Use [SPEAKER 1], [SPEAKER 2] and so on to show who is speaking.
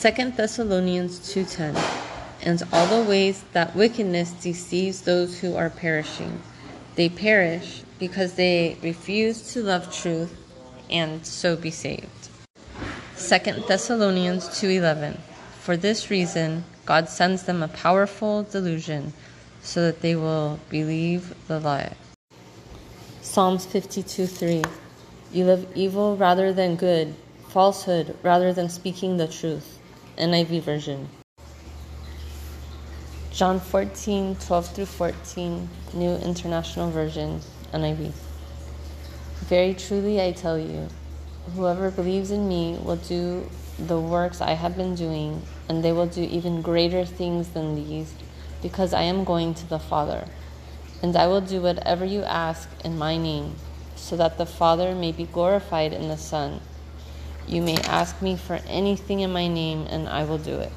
[SPEAKER 1] 2 Thessalonians 2:10 And all the ways that wickedness deceives those who are perishing they perish because they refuse to love truth and so be saved. 2 Thessalonians 2:11 For this reason God sends them a powerful delusion so that they will believe the lie. Psalms 52:3 You love evil rather than good, falsehood rather than speaking the truth. NIV version. John 14, 12 through 14, New International Version, NIV. Very truly I tell you, whoever believes in me will do the works I have been doing, and they will do even greater things than these, because I am going to the Father. And I will do whatever you ask in my name, so that the Father may be glorified in the Son. You may ask me for anything in my name, and I will do it.